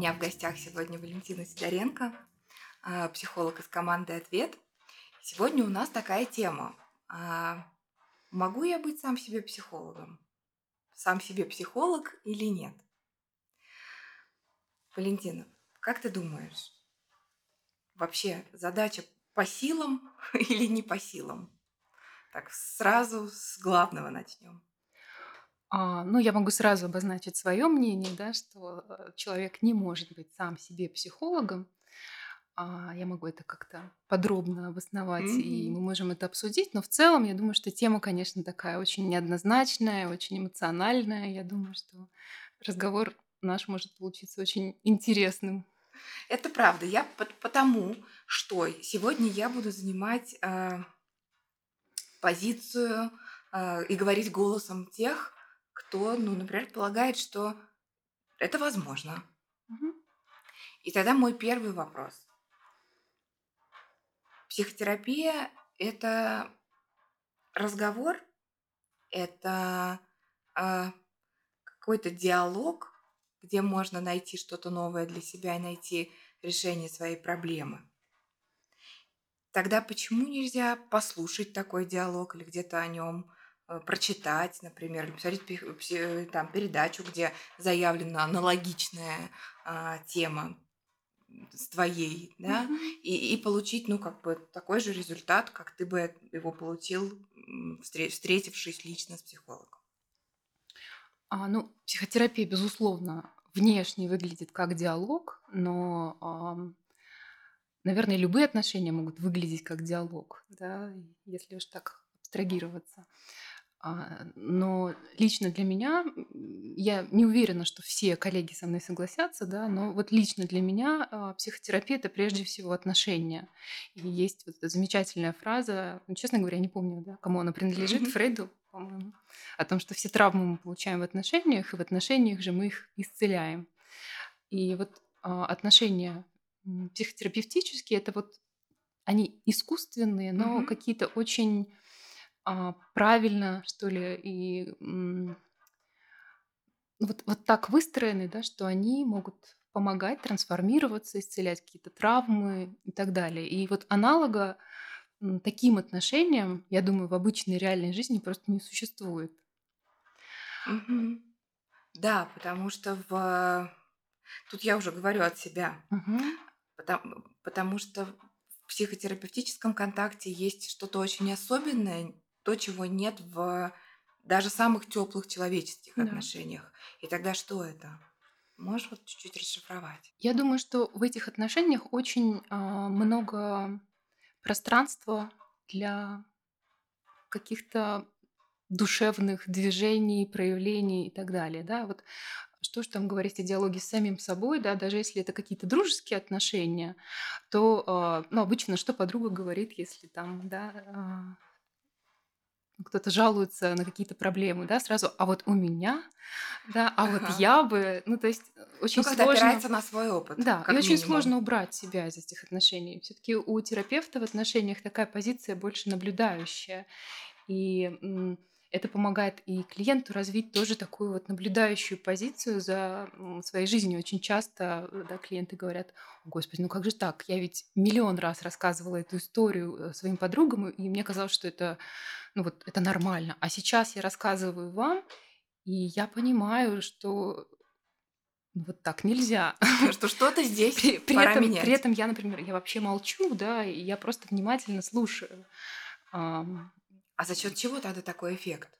меня в гостях сегодня Валентина Сидоренко, а, психолог из команды «Ответ». Сегодня у нас такая тема. А, могу я быть сам себе психологом? Сам себе психолог или нет? Валентина, как ты думаешь, вообще задача по силам или не по силам? Так, сразу с главного начнем. А, ну, я могу сразу обозначить свое мнение, да, что э, человек не может быть сам себе психологом. А, я могу это как-то подробно обосновать, и мы можем это обсудить. Но в целом, я думаю, что тема, конечно, такая очень неоднозначная, очень эмоциональная. Я думаю, что разговор наш может получиться очень интересным. Это правда. Я потому, что сегодня я буду занимать э, позицию э, и говорить голосом тех, кто, ну, например, полагает, что это возможно. И тогда мой первый вопрос. Психотерапия– это разговор, это а, какой-то диалог, где можно найти что-то новое для себя и найти решение своей проблемы. Тогда почему нельзя послушать такой диалог или где-то о нем Э, прочитать, например, или посмотреть там, передачу, где заявлена аналогичная а, тема с твоей, да, Мгм. и, и получить, ну, как бы такой же результат, как ты бы его получил, встретившись лично с психологом. А, ну, психотерапия, безусловно, внешне выглядит как диалог, но, ам, наверное, любые отношения могут выглядеть как диалог, да, если уж так абстрагироваться. А, но лично для меня, я не уверена, что все коллеги со мной согласятся, да, но вот лично для меня а, психотерапия это прежде всего отношения. И есть вот эта замечательная фраза, ну, честно говоря, не помню, да, кому она принадлежит. Фрейду, по-моему, о том, что все травмы мы получаем в отношениях, и в отношениях же мы их исцеляем. И вот а, отношения психотерапевтические, это вот они искусственные, но mm-hmm. какие-то очень а, правильно, что ли, и вот, вот так выстроены, да, что они могут помогать трансформироваться, исцелять какие-то травмы и так далее. И вот аналога таким отношениям, я думаю, в обычной реальной жизни просто не существует. Угу. Да, потому что в... Тут я уже говорю от себя. Угу. Потому, потому что в психотерапевтическом контакте есть что-то очень особенное, то, чего нет в даже самых теплых человеческих да. отношениях. И тогда что это? Можешь вот чуть-чуть расшифровать? Я думаю, что в этих отношениях очень э, много пространства для каких-то душевных движений, проявлений и так далее. Да? Вот что же там говорить о диалоге с самим собой, да, даже если это какие-то дружеские отношения, то, э, ну, обычно что подруга говорит, если там, да, э, кто-то жалуется на какие-то проблемы, да, сразу, а вот у меня, да, а вот я бы, ну то есть э, очень ну, сложно. опирается на свой опыт. Да, и очень сложно убрать себя из этих отношений. Все-таки у терапевта в отношениях такая позиция больше наблюдающая, и это помогает и клиенту развить тоже такую вот наблюдающую позицию за своей жизнью. Очень часто э, да, клиенты говорят, господи, ну как же так? Я ведь миллион раз рассказывала эту историю э, своим подругам, и мне казалось, что это, ну вот, это нормально. А сейчас я рассказываю вам, и я понимаю, что вот так нельзя. Что что-то здесь при, при пора этом, менять. При этом я, например, я вообще молчу, да, и я просто внимательно слушаю. А за счет чего тогда такой эффект?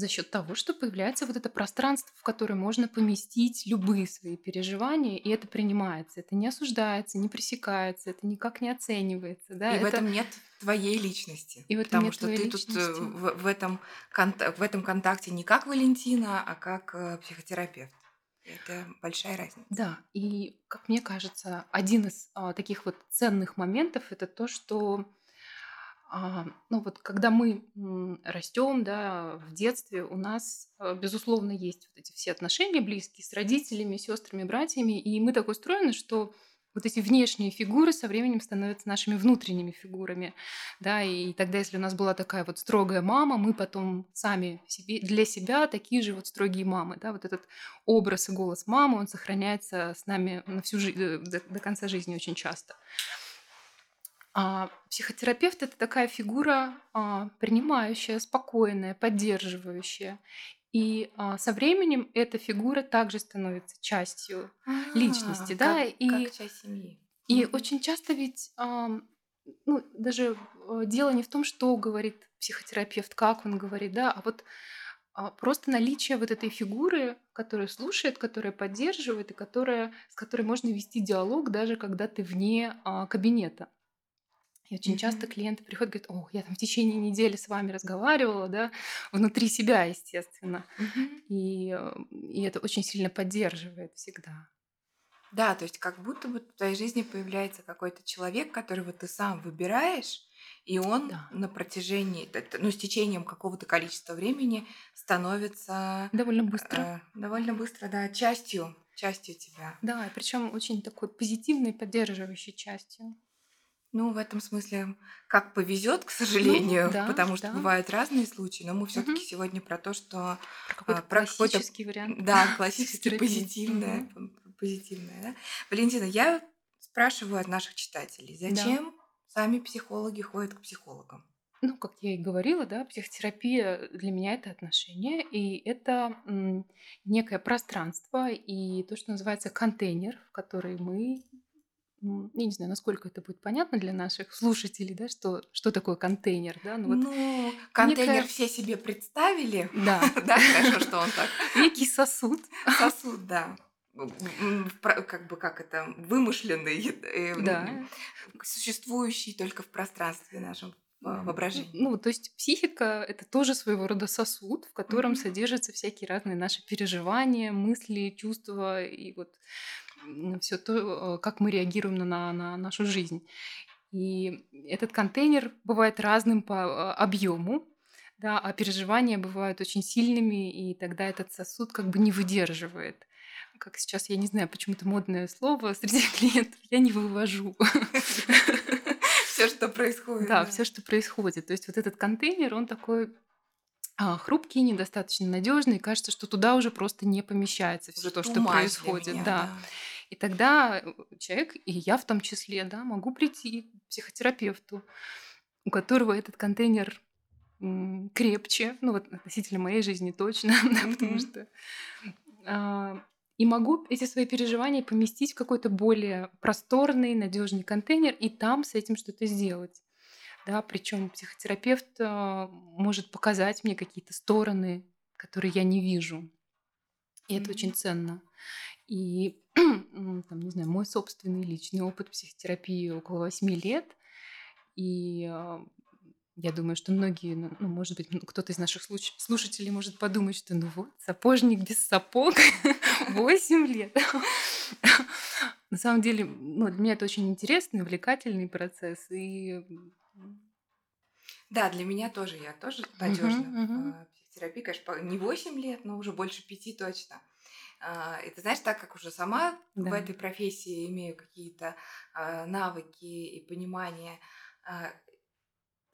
За счет того, что появляется вот это пространство, в которое можно поместить любые свои переживания, и это принимается, это не осуждается, не пресекается, это никак не оценивается. Да? И это... в этом нет твоей личности. И потому что ты личности. тут в, в, этом, в этом контакте не как Валентина, а как э, психотерапевт. Это большая разница. Да, и, как мне кажется, один из а, таких вот ценных моментов это то, что ну вот когда мы растем, да, в детстве у нас, а, безусловно, есть вот эти все отношения близкие с родителями, сестрами, братьями, и мы так устроены, что вот эти внешние фигуры со временем становятся нашими внутренними фигурами, да, и тогда, если у нас была такая вот строгая мама, мы потом сами себе, для себя такие же вот строгие мамы, да, вот этот образ и голос мамы, он сохраняется с нами на всю жизнь, э, до, до конца жизни очень часто. А психотерапевт это такая фигура а, принимающая, спокойная, поддерживающая. И а, со временем эта фигура также становится частью личности, А, да, как, и как часть семьи. и Мгм. очень часто ведь ам, ну, даже э, дело не в том, что говорит психотерапевт, как он говорит, да, а вот а, просто наличие вот этой фигуры, которая слушает, которая поддерживает и которая, с которой можно вести диалог, даже когда ты вне а, кабинета. И очень часто клиенты приходят и говорят, о, я там в течение недели с вами разговаривала, да, внутри себя, естественно. И, э, и это очень сильно поддерживает всегда. Да, то есть как будто бы в твоей жизни появляется какой-то человек, которого ты сам выбираешь, и он Да. на протяжении, ну, с течением какого-то количества времени становится Довольно быстро. э, довольно быстро, да, частью, частью тебя. Да, причем очень такой позитивной, поддерживающей частью. Ну, в этом смысле, как повезет, к Ну, сожалению, да, потому что да. бывают разные случаи, но мы все-таки Мгм. сегодня про то, что Про какой-то а, про классический вариант да, классически психотерапии. позитивное, п- позитивное. Да? Валентина, я спрашиваю от наших читателей, Да. зачем сами психологи ходят к психологам? Ну, как я и говорила, да, психотерапия для меня это отношения, и это некое пространство и то, что называется контейнер, в который мы, я не знаю, насколько это будет понятно для наших слушателей, да, что, что такое контейнер, да, ну вот Ну, контейнер некая, все себе представили, да, да, хорошо, что он так. Некий сосуд, сосуд, да, как бы как это вымышленный, э, да, существующий только в пространстве нашем во- М, воображении. Ну, то есть психика это тоже своего рода сосуд, в котором Мгм. содержатся всякие разные наши переживания, мысли, чувства и вот все то, э, как мы реагируем на, на- на нашу жизнь. И этот контейнер бывает разным по объему, да, а переживания бывают очень сильными, и тогда этот сосуд как бы не выдерживает. Как сейчас, я не знаю, почему-то модное слово среди клиентов, я не вывожу. Все, что происходит, да. все, что происходит. То есть вот этот контейнер, он такой а, хрупкий, недостаточно надежный, кажется, что туда уже просто не помещается все то, что происходит, меня, да. да. И тогда э, человек, и я в том числе, да, могу прийти к психотерапевту, у которого этот контейнер крепче, ну вот относительно моей жизни точно, да, потому что а, и могу эти свои переживания поместить в какой-то более просторный, надежный контейнер и там с этим что-то сделать. Да, причем психотерапевт а, может показать мне какие-то стороны, которые я не вижу. И это очень ценно. И, там, не знаю, мой собственный личный опыт психотерапии около восьми лет. И а, я думаю, что многие, ну, ну, может быть, м, кто-то из наших слуш- слушателей может подумать, что ну вот, сапожник без сапог, 8 лет. На самом деле, ну, для меня это очень интересный, увлекательный процесс. И Да, для меня тоже, я тоже надежна мгм. в психотерапии, конечно, не 8 лет, но уже больше пяти точно. А, И ты знаешь, так как уже сама в Да. этой профессии имею какие-то а, навыки и понимание, а,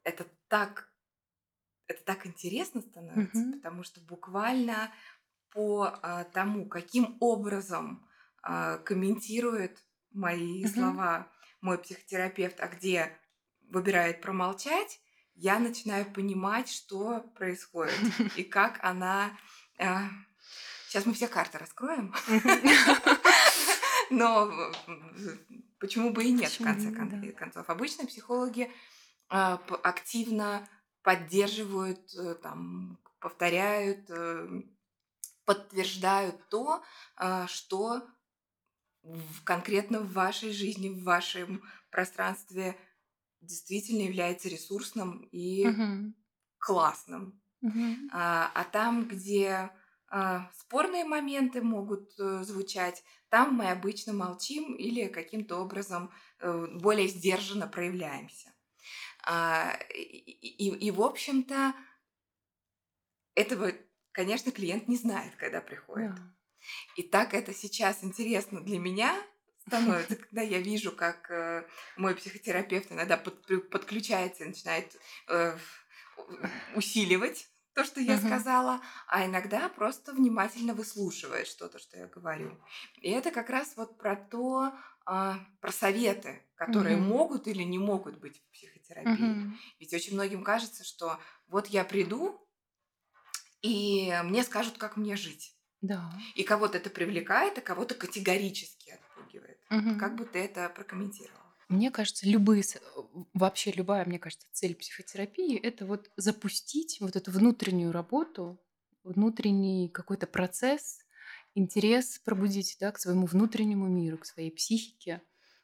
это так, это так интересно становится, Мгм. потому что буквально по тому, каким образом комментирует мои Мгм. слова мой психотерапевт, а где выбирает промолчать, я начинаю понимать, что происходит и как она... Сейчас мы все карты раскроем, но м, почему бы и нет, в Почему конце нет, кон- да. концов. Обычно психологи п- активно поддерживают, э, там, повторяют, э, подтверждают то, а, что в- конкретно в вашей жизни, в вашем пространстве действительно является ресурсным и Мгм. классным. Мгм. А, а там, где а, спорные моменты могут э, звучать, там мы обычно молчим или каким-то образом э, более сдержанно проявляемся. А, и, и- и, в общем-то, этого, конечно, клиент не знает, когда приходит. Да. И так это сейчас интересно для меня становится, когда я вижу, как э, мой психотерапевт иногда под, подключается и начинает э, усиливать то, что я uh-huh. сказала, а иногда просто внимательно выслушивает что-то, что я говорю. И это как раз вот про то, а, про советы, которые uh-huh. могут или не могут быть в психотерапии. Uh-huh. Ведь очень многим кажется, что вот я приду, и мне скажут, как мне жить. Да. И кого-то это привлекает, а кого-то категорически. Угу. Как бы ты это прокомментировала? Мне кажется, любые, вообще любая, мне кажется, цель психотерапии – это вот запустить вот эту внутреннюю работу, внутренний какой-то процесс, интерес пробудить да, к своему внутреннему миру, к своей психике.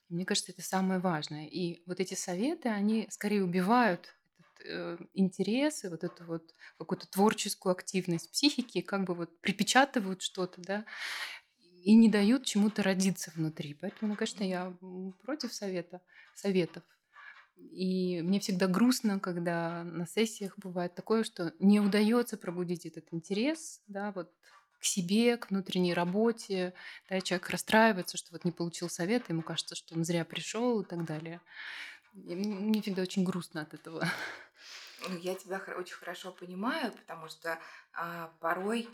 Мне кажется, это самое важное. И вот эти советы, они скорее убивают э, интерес и вот эту вот какую-то творческую активность психики, как бы вот припечатывают что-то, да, и не дают чему-то родиться внутри. Поэтому, ну, конечно, я против совета, советов. И мне всегда грустно, когда на сессиях бывает такое, что не удается пробудить этот интерес, да, вот к себе, к внутренней работе. Да, человек расстраивается, что вот не получил совет, ему кажется, что он зря пришел и так далее. И мне всегда очень грустно от этого. Ну, я тебя очень хорошо понимаю, потому что а, порой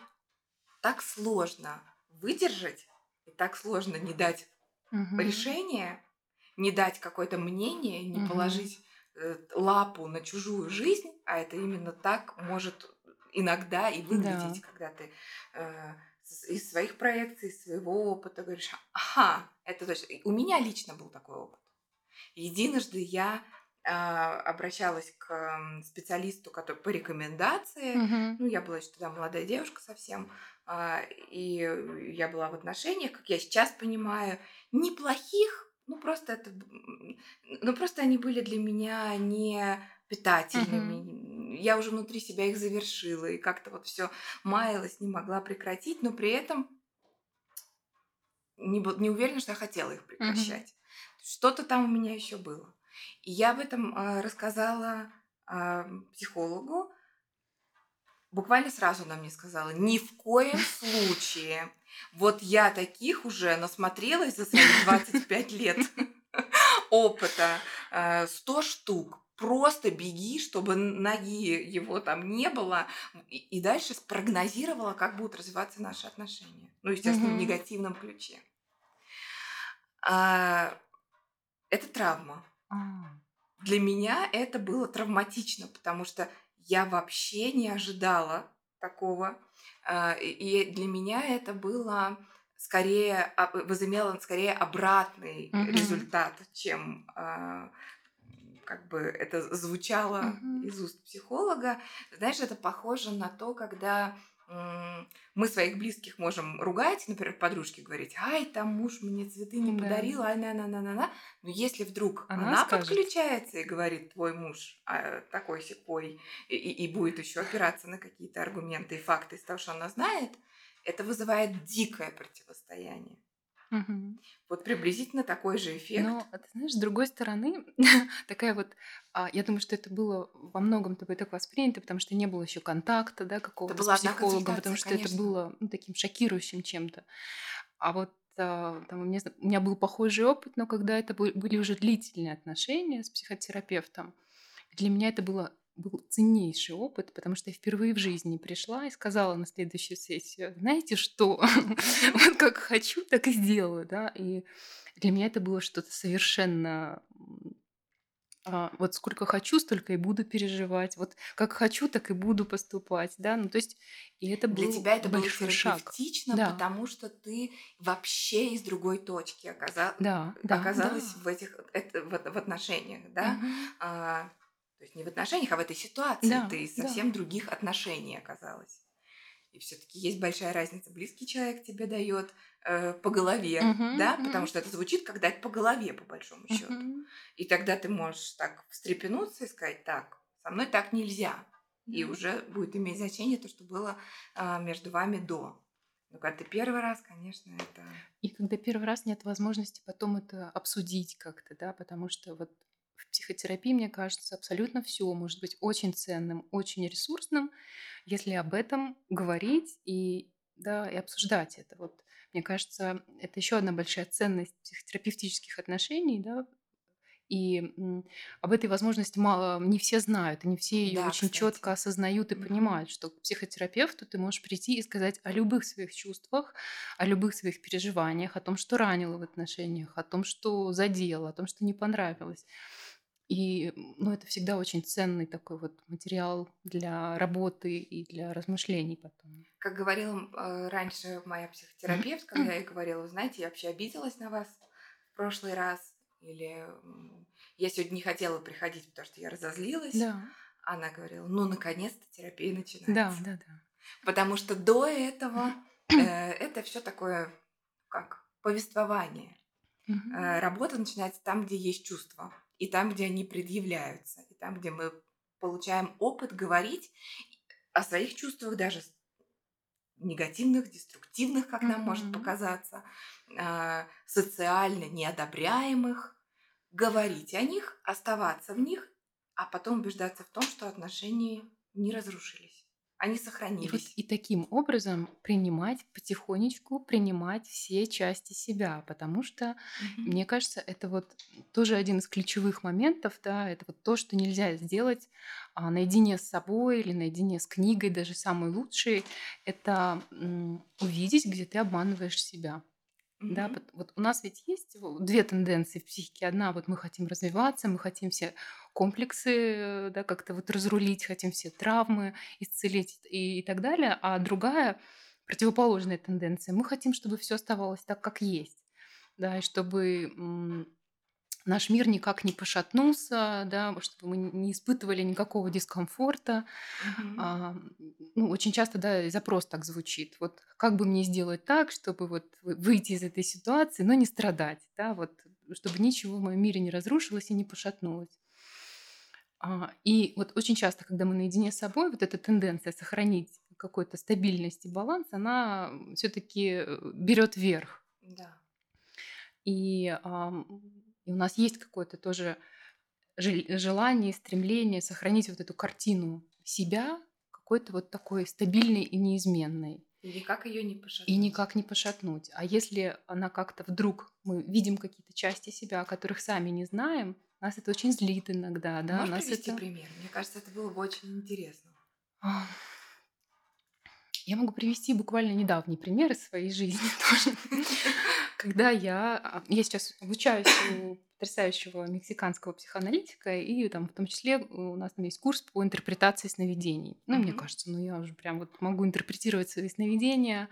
так сложно выдержать, и так сложно не дать угу. решение, не дать какое-то мнение, не угу. положить э, лапу на чужую жизнь, а это именно так может иногда и выглядеть, да. когда ты э, из своих проекций, из своего опыта говоришь, ага, это точно. У меня лично был такой опыт. Единожды я э, обращалась к специалисту, который по рекомендации, угу. ну я была еще тогда молодая девушка совсем, и я была в отношениях, как я сейчас понимаю, неплохих, ну просто это, ну просто они были для меня не питательными. Uh-huh. Я уже внутри себя их завершила и как-то вот все маялась, не могла прекратить, но при этом не, не уверена, что я хотела их прекращать. Uh-huh. Что-то там у меня еще было. И я об этом э, рассказала э, психологу, буквально сразу она мне сказала, ни в коем случае. Вот я таких уже насмотрелась за свои 25 лет опыта. 100 э, штук. Просто беги, чтобы ноги его там не было. И, дальше спрогнозировала, как будут развиваться наши отношения. Ну, естественно, в негативном ключе. А, это травма. А. Для меня это было травматично, потому что я вообще не ожидала такого. А, и для меня это было скорее, возымело скорее обратный mm-hmm. результат, чем а, как бы это звучало mm-hmm. из уст психолога. Знаешь, это похоже на то, когда мы своих близких можем ругать, например, подружке говорить, ай, там муж мне цветы не да. подарил, ай, на на на на на Но если вдруг она, она подключается и говорит, твой муж а, такой секой, и, и, и будет еще опираться на какие-то аргументы и факты из того, что она знает, это вызывает дикое противостояние. Угу. Вот приблизительно такой же эффект. Но, ты знаешь, с другой стороны, такая вот, а, я думаю, что это было во многом тобой так воспринято, потому что не было еще контакта, да, какого-то с психологом, потому что конечно. это было ну, таким шокирующим чем-то. А вот а, там, у, меня, у меня был похожий опыт, но когда это были уже длительные отношения с психотерапевтом, для меня это было был ценнейший опыт, потому что я впервые в жизни пришла и сказала на следующую сессию, знаете что, вот как хочу, так и сделаю, да, и для меня это было что-то совершенно а, вот сколько хочу, столько и буду переживать. Вот как хочу, так и буду поступать, да. Ну то есть и это для тебя это было терапевтично, да. потому что ты вообще из другой точки оказа... да, да, оказалась да. в этих это, в, в отношениях, да. Угу. А, то есть не в отношениях, а в этой ситуации да, ты совсем да. других отношений оказалась. И все-таки есть большая разница. Близкий человек тебе дает э, по голове, uh-huh, да, uh-huh. потому что это звучит как дать по голове, по большому счету. Uh-huh. И тогда ты можешь так встрепенуться и сказать: так, со мной так нельзя. Uh-huh. И уже будет иметь значение то, что было э, между вами до. Но когда ты первый раз, конечно, это... И когда первый раз нет возможности потом это обсудить как-то, да, потому что вот в психотерапии, мне кажется, абсолютно все может быть очень ценным, очень ресурсным, если об этом говорить и, да, и обсуждать это. Вот Мне кажется, это еще одна большая ценность психотерапевтических отношений, да, и об этой возможности мало, не все знают, и не все ее Да, очень четко осознают и Мгм. понимают, что к психотерапевту ты можешь прийти и сказать о любых своих чувствах, о любых своих переживаниях, о том, что ранило в отношениях, о том, что задело, о том, что не понравилось. И ну, это всегда очень ценный такой вот материал для работы и для размышлений потом. Как говорила э, раньше моя психотерапевт, когда я ей говорила, знаете, я вообще обиделась на вас в прошлый раз, или я сегодня не хотела приходить, потому что я разозлилась. Да, Она говорила, ну, наконец-то терапия да, начинается. да, да. Потому что до этого э, это все такое, как повествование. Мгм. Э, Работа начинается там, где есть чувства, и там, где они предъявляются, и там, где мы получаем опыт говорить о своих чувствах, даже негативных, деструктивных, как нам может показаться, а, социально неодобряемых, говорить о них, оставаться в них, а потом убеждаться в том, что отношения не разрушились, они И вот сохранились. и таким образом принимать потихонечку, принимать все части себя, потому что, Мгм. мне кажется, это вот тоже один из ключевых моментов, да, это вот то, что нельзя сделать а, наедине с собой или наедине с книгой, даже самой лучшей, это м, увидеть, где ты обманываешь себя. Да, Мгм. пот- вот у нас ведь есть две тенденции в психике. Одна, вот мы хотим развиваться, мы хотим все комплексы, э, да, как-то вот разрулить, хотим все травмы исцелить и, и так далее. А другая, противоположная тенденция, мы хотим, чтобы все оставалось так, как есть. Да, и чтобы наш мир никак не пошатнулся, да, чтобы мы не испытывали никакого дискомфорта. Мгм. А, ну, очень часто, да, запрос так звучит. Вот как бы мне сделать так, чтобы вот вы- выйти из этой ситуации, но не страдать, да, вот, чтобы ничего в моем мире не разрушилось и не пошатнулось. А, и вот очень часто, когда мы наедине с собой, вот эта тенденция сохранить какую-то стабильность и баланс, она все-таки берет верх. Да. И, и у нас есть какое-то тоже жел- желание, стремление сохранить вот эту картину себя какой-то вот такой стабильной и неизменной. И никак ее не И пошатнуть. никак не пошатнуть. А если она как-то вдруг, мы видим какие-то части себя, о которых сами не знаем, нас это очень злит иногда, да, Можешь нас привести это... пример? Мне кажется, это было бы очень интересно. Я могу привести буквально недавний пример из своей жизни тоже. Когда я... а, Я сейчас обучаюсь у потрясающего мексиканского психоаналитика, и там в том числе у нас там есть курс по интерпретации сновидений. Ну, мне кажется, ну я уже прям вот могу интерпретировать свои сновидения.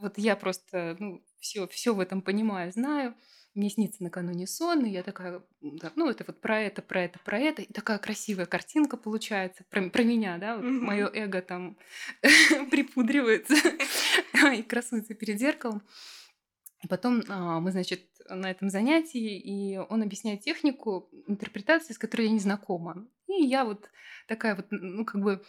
Вот я просто, ну, все, все в этом понимаю, знаю. Мне снится накануне сон, и я такая, да, ну, это вот про это, про это, про это. И такая красивая картинка получается про, про меня, да, вот Мгм. мое эго там припудривается и красуется перед зеркалом. Потом а, мы, значит, на этом занятии, и он объясняет технику интерпретации, с которой я не знакома. И я вот такая вот, ну, как бы,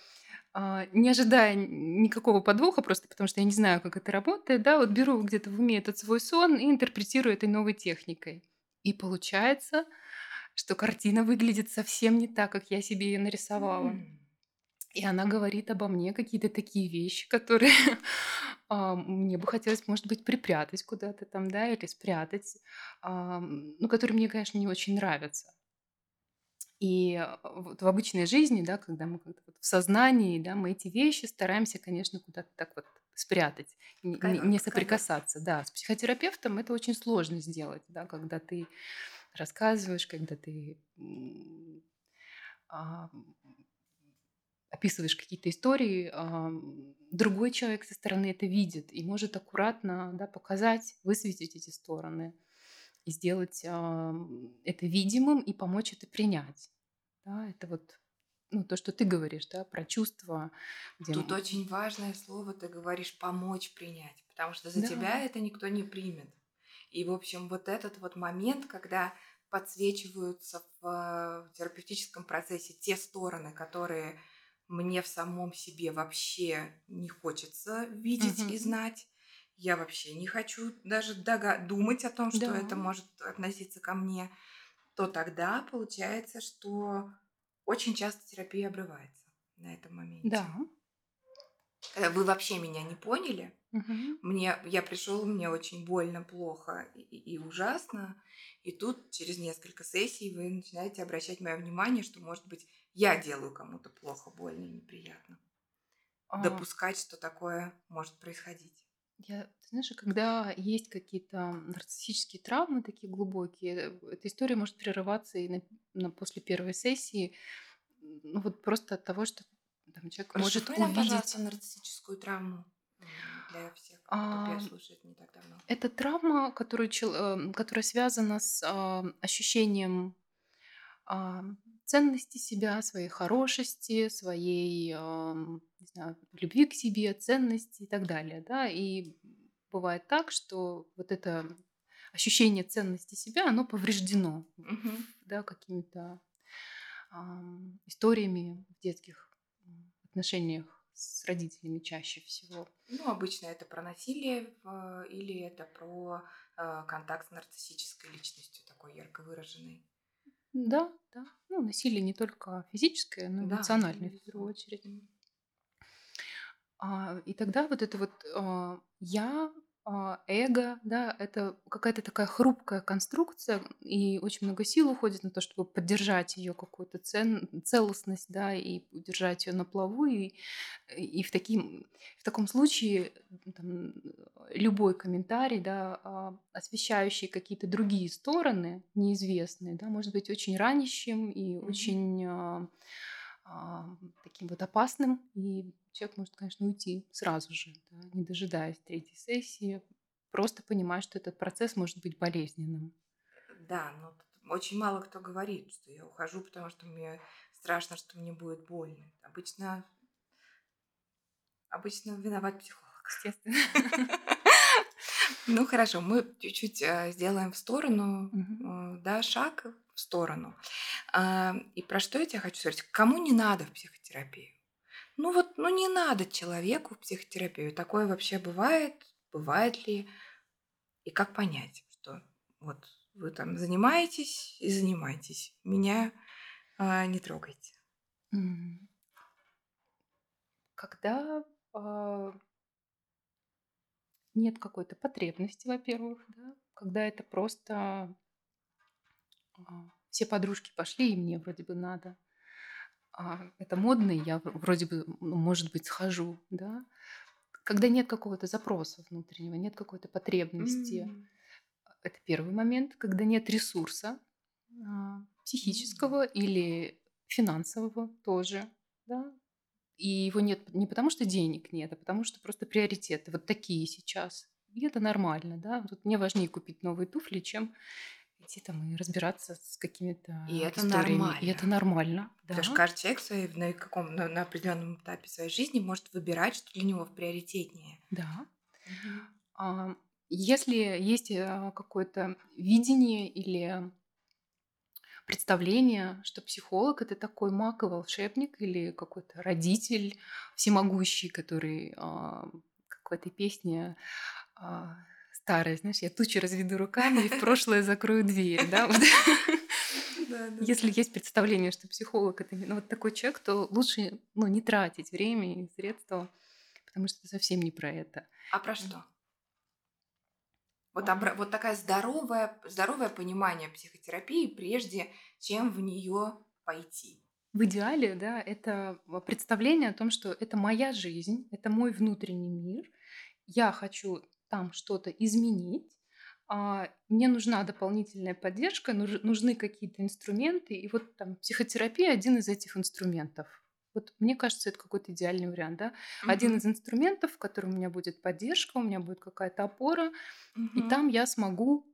а, не ожидая никакого подвоха, просто потому что я не знаю, как это работает, да, вот беру где-то в уме этот свой сон и интерпретирую этой новой техникой. И получается, что картина выглядит совсем не так, как я себе ее нарисовала. М. И она говорит обо мне какие-то такие вещи, которые а, мне бы хотелось, может быть, припрятать куда-то там, да, или спрятать, ам, ну, которые мне, конечно, не очень нравятся. И а, вот в обычной жизни, да, когда мы как-то вот в сознании, да, мы эти вещи стараемся, конечно, куда-то так вот спрятать, не, не- соприкасаться. Да, с психотерапевтом это очень сложно сделать, да, когда ты рассказываешь, когда ты а, описываешь какие-то истории, ам, другой человек со стороны это видит и может аккуратно да, показать, высветить эти стороны и сделать ам, это видимым и помочь это принять. Да, это вот ну, то, что ты говоришь, да, про чувства, где... Тут м, очень важное слово, ты говоришь, помочь принять, потому что за тебя Да, это никто не примет. И, в общем, вот этот вот момент, когда подсвечиваются в э, терапевтическом процессе те стороны, которые мне в самом себе вообще не хочется видеть и мгм, знать. Я вообще не хочу даже дога- думать о том, что да, это может относиться ко мне. То тогда получается, что очень часто терапия обрывается на этом моменте. да, Э, Вы вообще меня не поняли, Мгм. Мне, я пришел, мне очень больно, плохо и, и- и ужасно. И тут через несколько сессий вы начинаете обращать мое внимание, что, может быть, я делаю кому-то плохо, больно и неприятно. А, Допускать, что такое может происходить. Я, ты знаешь, а когда есть какие-то нарциссические травмы такие глубокие, э, эта история может прерываться и на, на- после первой сессии, ну вот просто от того, что там человек может Расшифруй увидеть. пожалуйста, нарциссическую травму для всех, кто А, слушает не так давно. Это травма, которую чел- эм, которая связана с а, ощущением а, ценности себя, своей хорошести, своей не знаю, любви к себе, ценности и так далее. Да? И бывает так, что вот это ощущение ценности себя, оно повреждено Мгм. да, какими-то ам, историями в детских отношениях с родителями чаще всего. Ну, обычно это про насилие или это про э, контакт с нарциссической личностью, такой ярко выраженной. Да, да. Ну, насилие не только физическое, но и Да, эмоциональное в первую очередь. А, и тогда вот это вот а, я, эго, да, это какая-то такая хрупкая конструкция, и очень много сил уходит на то, чтобы поддержать ее какую-то цен, целостность, да, и удержать ее на плаву. И, и в, таким, в таком случае там, любой комментарий, да, а, освещающий какие-то другие стороны, неизвестные, да, может быть очень ранящим и Мгм. очень а, таким вот опасным, и человек может, конечно, уйти сразу же, да, не дожидаясь третьей сессии, просто понимая, что этот процесс может быть болезненным. Да, но очень мало кто говорит, что я ухожу, потому что мне страшно, что мне будет больно. Обычно, обычно виноват психолог. Естественно. Ну хорошо, мы чуть-чуть э, сделаем в сторону, э, да, шаг в сторону. А, И про что я тебе хочу сказать? Кому не надо в психотерапию? Ну вот, ну не надо человеку в психотерапию. Такое вообще бывает? Бывает ли? И как понять, что вот вы там занимаетесь и занимаетесь. Меня а, не трогайте. Когда а, нет какой-то потребности, во-первых, да, когда это просто а, все подружки пошли, и мне вроде бы надо. А, это модно, и я вроде бы, ну, может быть, схожу, да. Когда нет какого-то запроса внутреннего, нет какой-то потребности. М, Это первый момент, когда нет ресурса а, психического или финансового тоже, да. И его нет не потому, что денег нет, а потому что просто приоритеты вот такие сейчас. И это нормально, да. Тут мне важнее купить новые туфли, чем идти там и разбираться с какими-то И это историями. И это нормально. нормально, Потому что да. каждый человек в своей- на, каком, на, на определенном этапе своей жизни может выбирать, что для него приоритетнее. Да. А, Если есть а, какое-то видение или представление, что психолог это такой маг и волшебник или какой-то родитель всемогущий, который, а, как в этой песне а, старая, знаешь, я тучи разведу руками и в прошлое закрою дверь, да, вот. Да, да, Если есть представление, что психолог это именно вот такой человек, то лучше ну, не тратить время и средства, потому что совсем не про это. А про что? Вот, А. обра- вот такая здоровая, здоровое понимание психотерапии, прежде чем в нее пойти. В идеале, да, это представление о том, что это моя жизнь, это мой внутренний мир, я хочу там что-то изменить, а, мне нужна дополнительная поддержка, нуж- нужны какие-то инструменты, и вот там психотерапия один из этих инструментов. Вот мне кажется, это какой-то идеальный вариант, да. Один Мгм. из инструментов, в котором у меня будет поддержка, у меня будет какая-то опора, и Мгм. там я смогу,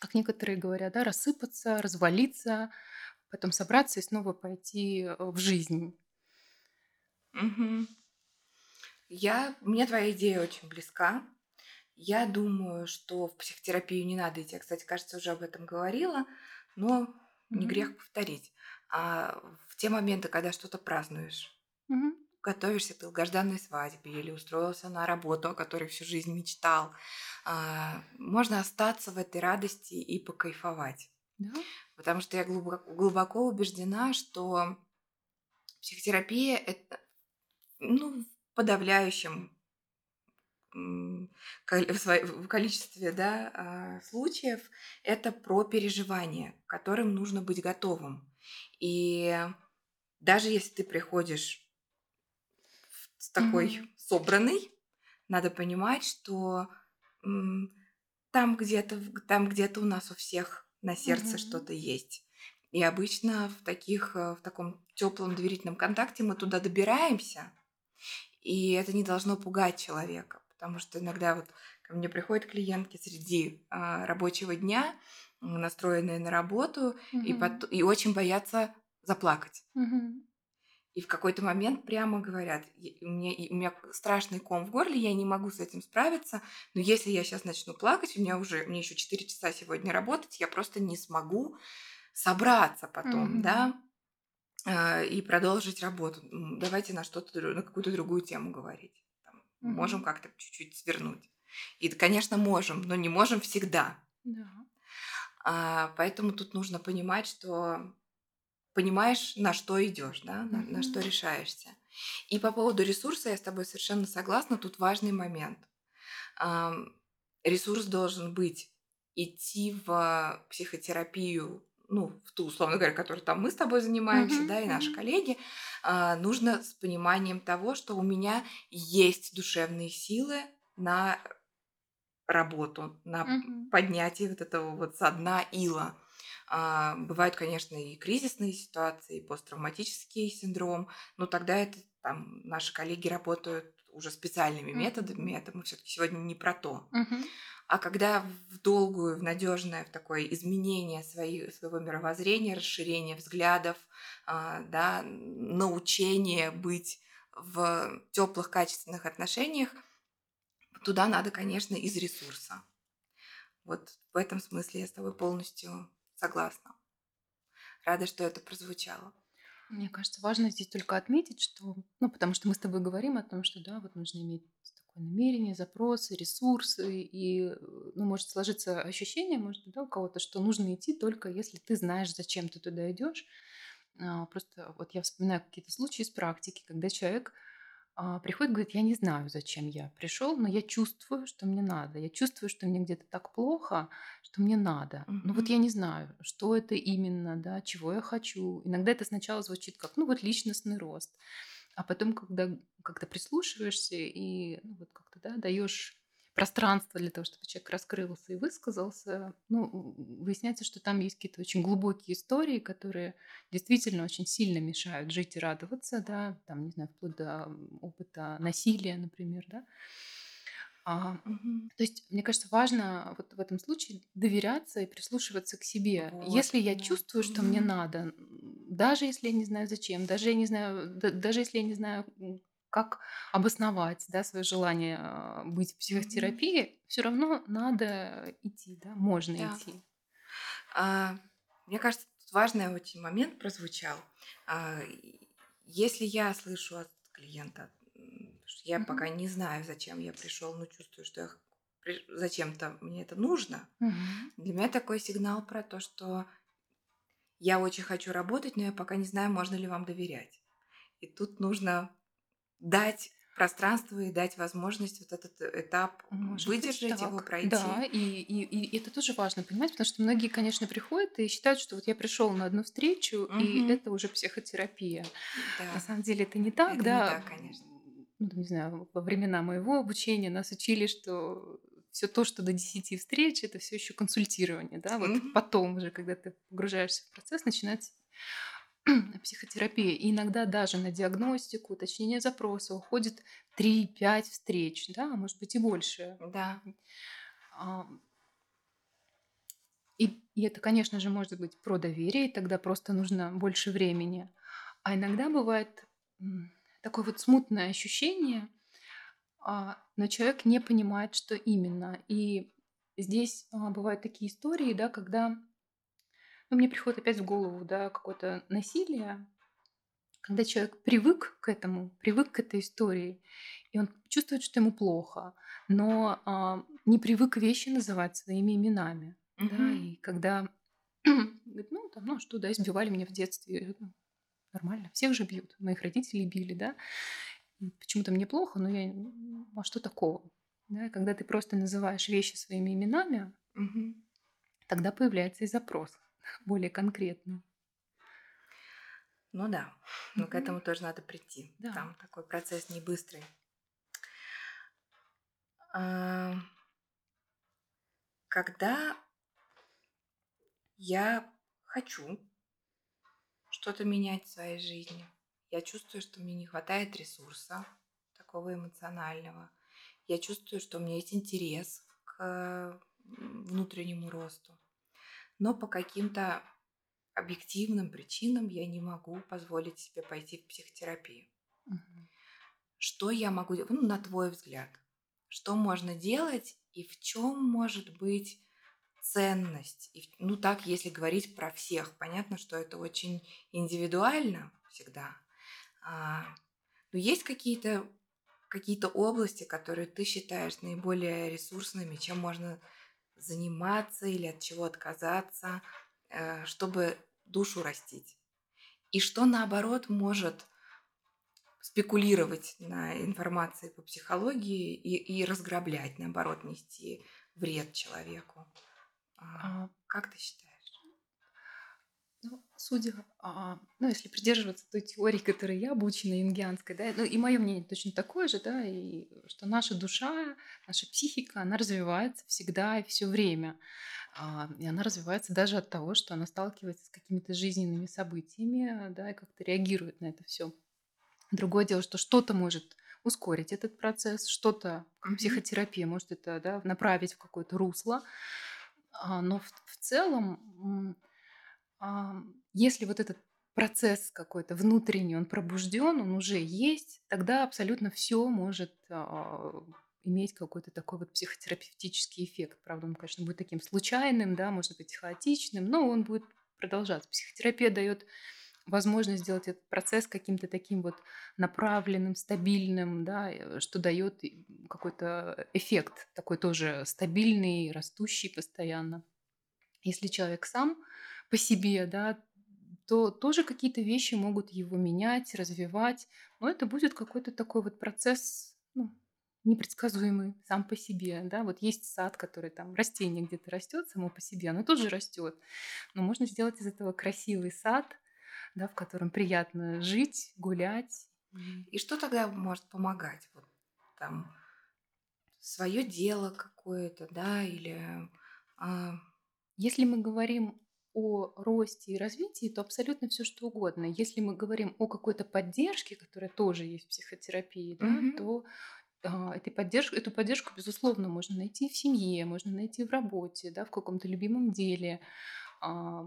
как некоторые говорят, да, рассыпаться, развалиться, потом собраться и снова пойти э, в жизнь. Мгм. Я, мне твоя идея очень близка. Я думаю, что в психотерапию не надо идти. Я, кстати, кажется, уже об этом говорила, но не Мгм. грех повторить. А в те моменты, когда что-то празднуешь, Мгм. готовишься к долгожданной свадьбе или устроился на работу, о которой всю жизнь мечтал, а, можно остаться в этой радости и покайфовать. Да? Потому что я глубоко, глубоко убеждена, что психотерапия это ну, в подавляющем в количестве да, а, случаев это про переживания, к которым нужно быть готовым. И даже если ты приходишь с такой mm-hmm. собранный, надо понимать, что там где-то там где-то у нас у всех на сердце mm-hmm. что-то есть. И обычно в таких э, в таком теплом доверительном контакте мы туда добираемся, и это не должно пугать человека, потому что иногда вот ко мне приходят клиентки среди а, рабочего дня, настроенные на работу, mm-hmm. и, пот- и очень боятся заплакать. Mm-hmm. И в какой-то момент прямо говорят, у меня, у меня страшный ком в горле, я не могу с этим справиться, но если я сейчас начну плакать, у меня уже, мне еще 4 часа сегодня работать, я просто не смогу собраться потом, mm-hmm. да, а, и продолжить работу. Давайте на что-то, на какую-то другую тему говорить. Там, mm-hmm. Можем как-то чуть-чуть свернуть. И, конечно, можем, но не можем всегда. Да. А, поэтому тут нужно понимать, что понимаешь, на что идешь, да, на, на что решаешься. И по поводу ресурса я с тобой совершенно согласна. Тут важный момент. Ресурс должен быть идти в психотерапию, ну, в ту, условно говоря, которой там мы с тобой занимаемся, mm-hmm. да, и наши коллеги, а, нужно с пониманием того, что у меня есть душевные силы на работу, на mm-hmm. поднятие вот этого вот со дна ила. А, бывают, конечно, и кризисные ситуации, и посттравматический синдром, но тогда это там наши коллеги работают уже специальными mm-hmm. методами, это мы все-таки сегодня не про то. Mm-hmm. А когда в долгую, в надежное, в такое изменение своей, своего мировоззрения, расширение взглядов, а, да, научение быть в теплых, качественных отношениях, туда надо, конечно, из ресурса. Вот в этом смысле я с тобой полностью Согласна. Рада, что это прозвучало. Мне кажется, важно здесь только отметить, что, ну, потому что мы с тобой говорим о том, что, да, вот нужно иметь такое намерение, запросы, ресурсы, и, ну, может сложиться ощущение, может да, у кого-то, что нужно идти только если ты знаешь, зачем ты туда идешь. А, просто вот я вспоминаю какие-то случаи из практики, когда человек приходит, говорит, я не знаю, зачем я пришел, но я чувствую, что мне надо. Я чувствую, что мне где-то так плохо, что мне надо. Mm-hmm. Но вот я не знаю, что это именно, да, чего я хочу. Иногда это сначала звучит как, ну вот личностный рост. А потом, когда как-то прислушиваешься и ну, вот как-то да, даешь пространство для того, чтобы человек раскрылся и высказался, ну, выясняется, что там есть какие-то очень глубокие истории, которые действительно очень сильно мешают жить и радоваться, да, там, не знаю, вплоть до опыта насилия, например, да. А, угу. То есть, мне кажется, важно вот в этом случае доверяться и прислушиваться к себе. Вот, если я чувствую, что угу. мне надо, даже если я не знаю зачем, даже я не знаю, даже если я не знаю, как обосновать да, свое желание а, быть в психотерапии, mm-hmm. все равно надо идти, да, можно да. идти. А, мне кажется, тут важный очень момент прозвучал. А, если я слышу от клиента, что я mm-hmm. пока не знаю, зачем я пришел, но чувствую, что я зачем-то мне это нужно, mm-hmm. для меня такой сигнал про то, что я очень хочу работать, но я пока не знаю, можно ли вам доверять. И тут нужно дать пространство и дать возможность вот этот этап Может выдержать быть, его, пройти. Да, и, и, и это тоже важно понимать, потому что многие, конечно, приходят и считают, что вот я пришел на одну встречу, угу. и это уже психотерапия. Да. На самом деле это не так, это да. Не так, конечно. Ну, не знаю, во времена моего обучения нас учили, что все то, что до 10 встреч, это все еще консультирование, да, вот mm потом уже, когда ты погружаешься в процесс, начинается психотерапия. И иногда даже на диагностику, уточнение запроса уходит 3-5 встреч, да, а может быть и больше. Да. И, и это, конечно же, может быть про доверие, и тогда просто нужно больше времени. А иногда бывает такое вот смутное ощущение, а, но человек не понимает, что именно. И здесь а, бывают такие истории, да, когда ну, мне приходит опять в голову, да, какое-то насилие, когда человек привык к этому, привык к этой истории, и он чувствует, что ему плохо, но а, не привык вещи называть своими именами. Mm-hmm. Да, и когда говорит, ну, там, ну, а что, да, избивали меня в детстве, ну, нормально, всех же бьют, моих родителей били, да, почему-то мне плохо, но я, а что такого? Да, когда ты просто называешь вещи своими именами, Мгм. тогда появляется и запрос более конкретный. Ну да, но к этому тоже надо прийти. Да. Там такой процесс не быстрый. Когда я хочу что-то менять в своей жизни, я чувствую, что мне не хватает ресурса такого эмоционального. Я чувствую, что у меня есть интерес к внутреннему росту. Но по каким-то объективным причинам я не могу позволить себе пойти в психотерапию. Мгм. Что я могу делать? Ну, на твой взгляд. Что можно делать и в чем может быть ценность? И ну, так, если говорить про всех. Понятно, что это очень индивидуально всегда. А, но есть какие-то какие-то области, которые ты считаешь наиболее ресурсными, чем можно заниматься или от чего отказаться, э, чтобы душу растить. И что наоборот может спекулировать на информации по психологии и, и разграблять, наоборот, нести вред человеку. А, А, Как ты считаешь? Ну, судя, а, ну, если придерживаться той теории, которой я обучена, юнгианской, да, ну, и мое мнение точно такое же, да, и что наша душа, наша психика, она развивается всегда и все время. А, И она развивается даже от того, что она сталкивается с какими-то жизненными событиями, да, и как-то реагирует на это все. Другое дело, что что-то может ускорить этот процесс, что-то, как психотерапия, может это да, направить в какое-то русло. А, Но в, в целом, а, если вот этот процесс какой-то внутренний, он пробужден, он уже есть, тогда абсолютно все может а, иметь какой-то такой вот психотерапевтический эффект. Правда, он, конечно, будет таким случайным, да, может быть, хаотичным, но он будет продолжаться. Психотерапия дает возможность сделать этот процесс каким-то таким вот направленным, стабильным, да, э, что дает какой-то эффект такой тоже стабильный, растущий постоянно. Если человек сам по себе, да, то тоже какие-то вещи могут его менять, развивать, но это будет какой-то такой вот процесс ну, непредсказуемый сам по себе, да, вот есть сад, который там растение где-то растет само по себе, оно тоже растет, но можно сделать из этого красивый сад, да, в котором приятно жить, гулять. И что тогда может помогать? Вот там свое дело какое-то, да, или а, Если мы говорим о росте и развитии, то абсолютно все что угодно. Если мы говорим о какой-то поддержке, которая тоже есть в психотерапии, да, Мгм. то а, этой поддержку, эту поддержку, безусловно, можно найти в семье, можно найти в работе, да, в каком-то любимом деле, а,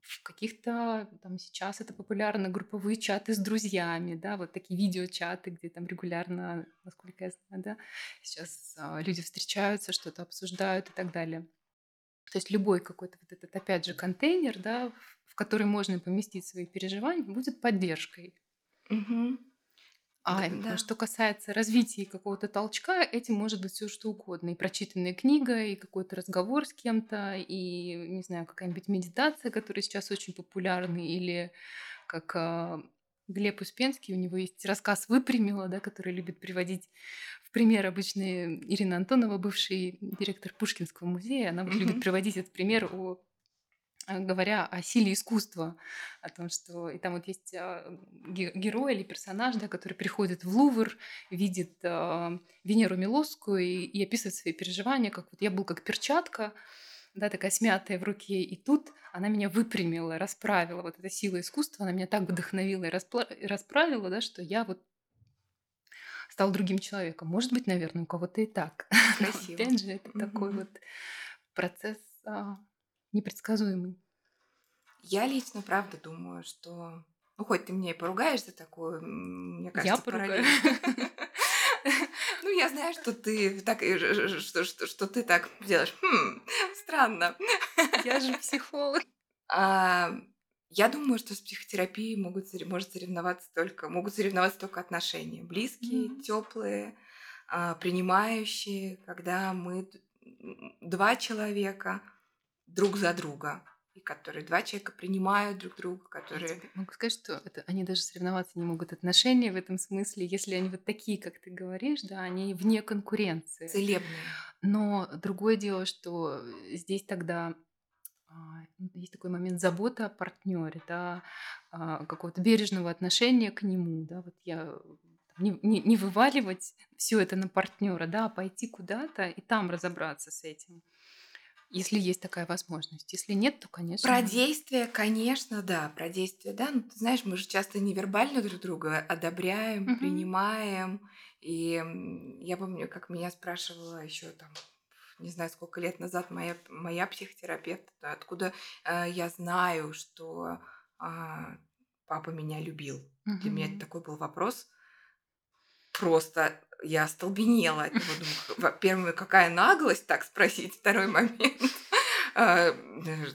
в каких-то там сейчас это популярно групповые чаты с друзьями, да, вот такие видеочаты, где там регулярно, насколько я знаю, да, сейчас а, люди встречаются, что-то обсуждают и так далее. То есть любой какой-то вот этот, опять же, контейнер, да, в- который можно поместить свои переживания, будет поддержкой. мгм. А да. что касается развития какого-то толчка, этим может быть все что угодно. И прочитанная книга, и какой-то разговор с кем-то, и, не знаю, какая-нибудь медитация, которая сейчас очень популярна, или как а, Глеб Успенский, у него есть рассказ «Выпрямила», да, который любит приводить в пример обычно Ирина Антонова, бывший директор Пушкинского музея. Она вот любит Мгм. приводить этот пример о а, говоря о силе искусства, о том, что и там вот есть а, ге- герой или персонаж, да, который приходит в Лувр, видит а, Венеру Милосскую и, и описывает свои переживания, как вот я был как перчатка, да, такая смятая в руке, и тут она меня выпрямила, расправила, вот эта сила искусства, она меня так вдохновила и расправила, да, что я вот стал другим человеком. Может быть, наверное, у кого-то и так. Но Красиво. опять же, это такой вот процесс а, непредсказуемый. Я лично, правда, думаю, что... Ну, хоть ты мне и поругаешь за такую, мне кажется, Я поругаю. Ну, я знаю, что ты так, что, что, что ты так делаешь. Хм, странно. Я же психолог. А, я думаю, что с психотерапией могут, может соревноваться только, могут соревноваться только отношения. Близкие, Мгм. теплые, принимающие, когда мы два человека друг за друга. И которые два человека принимают друг друга, которые... могу сказать, что это, они даже соревноваться не могут отношения в этом смысле, если они вот такие, как ты говоришь, да, они вне конкуренции. Целебные. Но другое дело, что здесь тогда а, есть такой момент заботы о партнере, да, а, какого-то бережного отношения к нему, да, вот я не, не, не вываливать все это на партнера, да, а пойти куда-то и там разобраться с этим, если есть такая возможность. Если нет, то, конечно. Про действие, конечно, да, про действие, да. Ну, ты знаешь, мы же часто невербально друг друга одобряем, Мгм. принимаем. И я помню, как меня спрашивала еще там, не знаю, сколько лет назад моя, моя психотерапевт, да, откуда э, я знаю, что а, папа меня любил. Для меня такой был вопрос. Просто я остолбенела от него. Думаю, во-первых, какая наглость так спросить. Второй момент. а,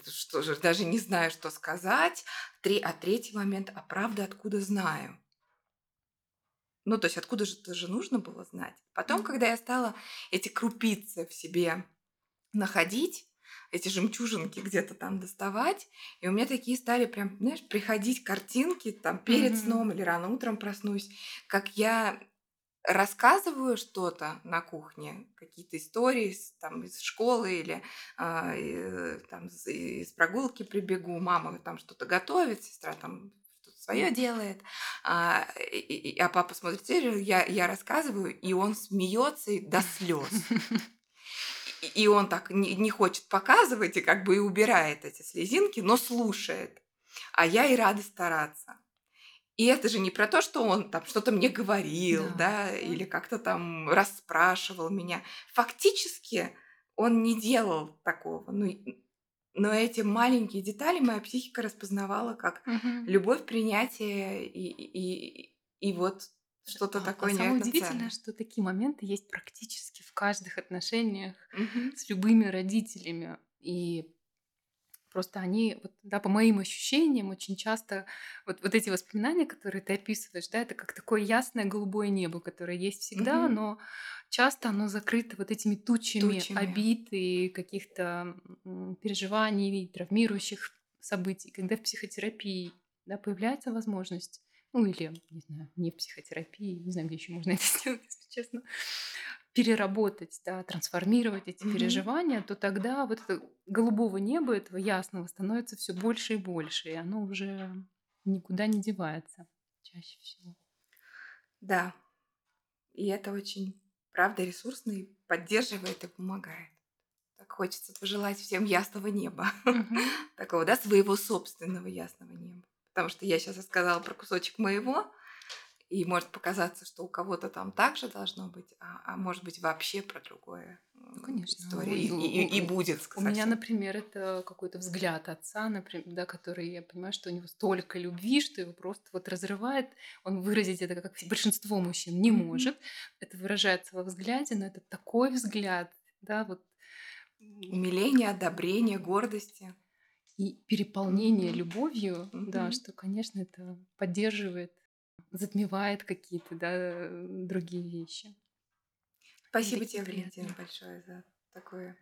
Что же, даже не знаю, что сказать. Три, а третий момент, а правда откуда знаю? Ну, то есть откуда же это же нужно было знать? Потом, когда я стала эти крупицы в себе находить, эти жемчужинки где-то там доставать, и у меня такие стали прям, знаешь, приходить картинки там перед Мгм. сном или рано утром проснусь, как я рассказываю что-то на кухне, какие-то истории там из школы или э, там из, прогулки прибегу, мама там что-то готовит, сестра там что-то свое делает, а, и- и- а папа смотрит серию, я, я рассказываю, и он смеется до слез. И- И он так не, не хочет показывать и как бы и убирает эти слезинки, но слушает. А я и рада стараться. И это же не про то, что он там что-то мне говорил, Да. да, или как-то там расспрашивал меня. Фактически он не делал такого. Ну, но эти маленькие детали моя психика распознавала как Мгм. любовь, принятие и, и, и, вот что-то А- такое а самое невероятно удивительное, что такие моменты есть практически в каждых отношениях Мгм. с любыми родителями. И просто они, вот, да, по моим ощущениям, очень часто вот, вот эти воспоминания, которые ты описываешь, да, это как такое ясное голубое небо, которое есть всегда, Мгм. но часто оно закрыто вот этими тучами, Тучами. обид и каких-то переживаний, травмирующих событий. Когда в психотерапии да, появляется возможность, ну или, не знаю, не в психотерапии, не знаю, где еще можно это сделать, если честно, переработать, да, трансформировать эти Мгм. переживания, то тогда вот это голубого неба, этого ясного, становится все больше и больше, и оно уже никуда не девается чаще всего. Да. И это очень, правда, ресурсно и поддерживает и помогает. Так хочется пожелать всем ясного неба. Мгм. Такого, да, своего собственного ясного неба. Потому что я сейчас рассказала про кусочек моего, и может показаться, что у кого-то там так же должно быть, а, а может быть вообще про другое Ну, конечно. история. И, и- и- будет У меня, совсем. например, это какой-то взгляд отца, например, да, который я понимаю, что у него столько любви, что его просто вот разрывает. Он выразить это, как большинство мужчин, не может. Это выражается во взгляде, но это такой взгляд, да, вот Умиление, одобрение, гордости. и переполнение любовью, да, что, конечно, это поддерживает, затмевает какие-то, да, другие вещи. Спасибо тебе, Валентина, большое за такой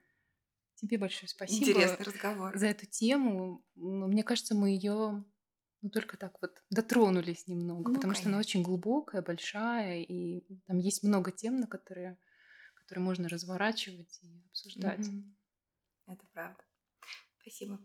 Тебе большое спасибо интересный разговор. за эту тему. Ну, Мне кажется, мы ее ну, только так вот дотронулись немного, Ну, потому что она конечно. очень глубокая, большая, и там есть много тем, на которые, которые можно разворачивать и обсуждать. Мгм. Это правда. Спасибо.